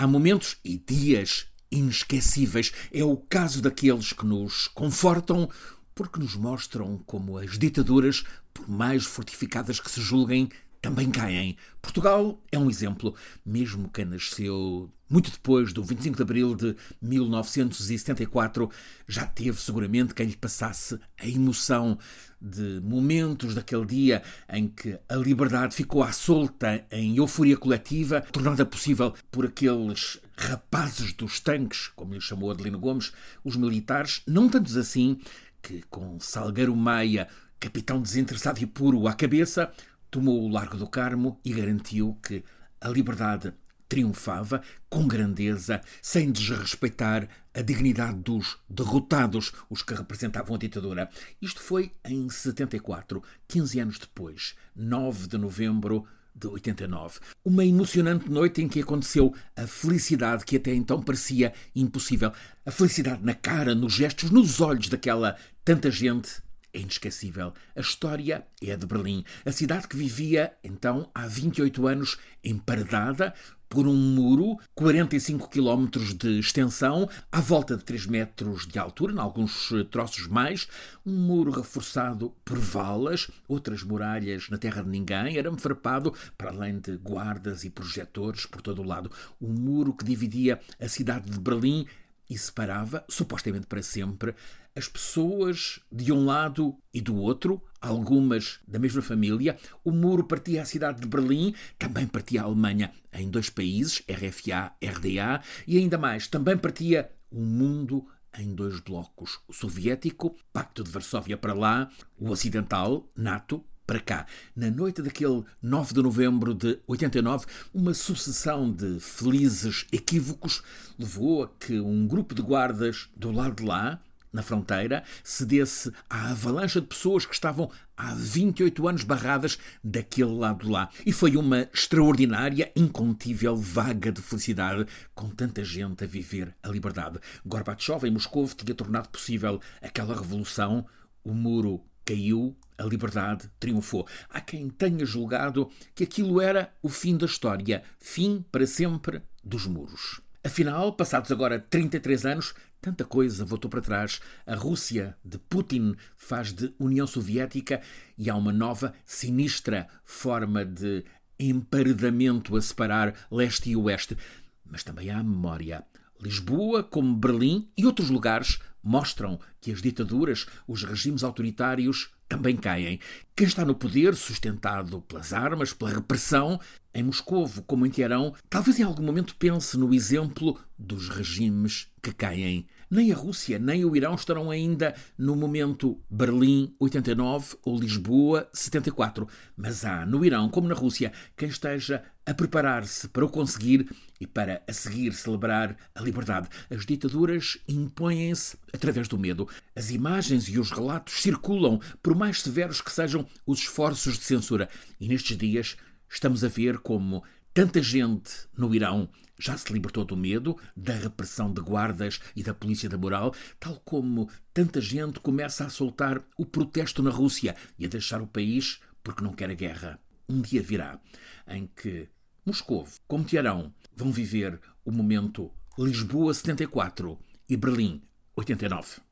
Há momentos e dias inesquecíveis. É o caso daqueles que nos confortam porque nos mostram como as ditaduras, por mais fortificadas que se julguem, também caem. Portugal é um exemplo, mesmo que nasceu muito depois do 25 de abril de 1974, já teve seguramente quem lhe passasse a emoção de momentos daquele dia em que a liberdade ficou à solta em euforia coletiva, tornada possível por aqueles rapazes dos tanques, como lhe chamou Adelino Gomes, os militares, não tantos assim, que com Salgueiro Maia, capitão desinteressado e puro à cabeça, tomou o Largo do Carmo e garantiu que a liberdade triunfava com grandeza, sem desrespeitar a dignidade dos derrotados, os que representavam a ditadura. Isto foi em 74, 15 anos depois, 9 de novembro de 89. Uma emocionante noite em que aconteceu a felicidade que até então parecia impossível. A felicidade na cara, nos gestos, nos olhos daquela tanta gente é inesquecível. A história é a de Berlim, a cidade que vivia então há 28 anos emparedada por um muro, 45 quilómetros de extensão, à volta de 3 metros de altura, em alguns troços mais, um muro reforçado por valas, outras muralhas na terra de ninguém, arame farpado, para além de guardas e projetores por todo o lado. Um muro que dividia a cidade de Berlim e separava, supostamente para sempre, as pessoas de um lado e do outro, algumas da mesma família. O muro partia a cidade de Berlim, também partia a Alemanha em dois países, RFA, RDA, e ainda mais, também partia o mundo em dois blocos: o soviético, Pacto de Varsóvia para lá, o ocidental, NATO, para cá. Na noite daquele 9 de novembro de 89, uma sucessão de felizes equívocos levou a que um grupo de guardas do lado de lá, na fronteira, cedesse à avalanche de pessoas que estavam há 28 anos barradas daquele lado lá. E foi uma extraordinária, incontível vaga de felicidade com tanta gente a viver a liberdade. Gorbachev em Moscou tinha tornado possível aquela revolução, o muro caiu, a liberdade triunfou. Há quem tenha julgado que aquilo era o fim da história, fim para sempre dos muros. Afinal, passados agora 33 anos, tanta coisa voltou para trás. A Rússia de Putin faz de União Soviética e há uma nova, sinistra forma de emparedamento a separar leste e oeste. Mas também há a memória. Lisboa, como Berlim e outros lugares, mostram que as ditaduras, os regimes autoritários, também caem. Quem está no poder, sustentado pelas armas, pela repressão, em Moscovo, como em Teherão, talvez em algum momento pense no exemplo dos regimes que caem. Nem a Rússia nem o Irão estarão ainda no momento Berlim 89 ou Lisboa 74. Mas há no Irão, como na Rússia, quem esteja a preparar-se para o conseguir e para a seguir celebrar a liberdade. As ditaduras impõem-se através do medo. As imagens e os relatos circulam, por mais severos que sejam os esforços de censura. E nestes dias estamos a ver como tanta gente no Irão já se libertou do medo, da repressão de guardas e da polícia da moral, tal como tanta gente começa a soltar o protesto na Rússia e a deixar o país porque não quer a guerra. Um dia virá em que Moscou, como Teherão, vão viver o momento Lisboa 74 e Berlim 89.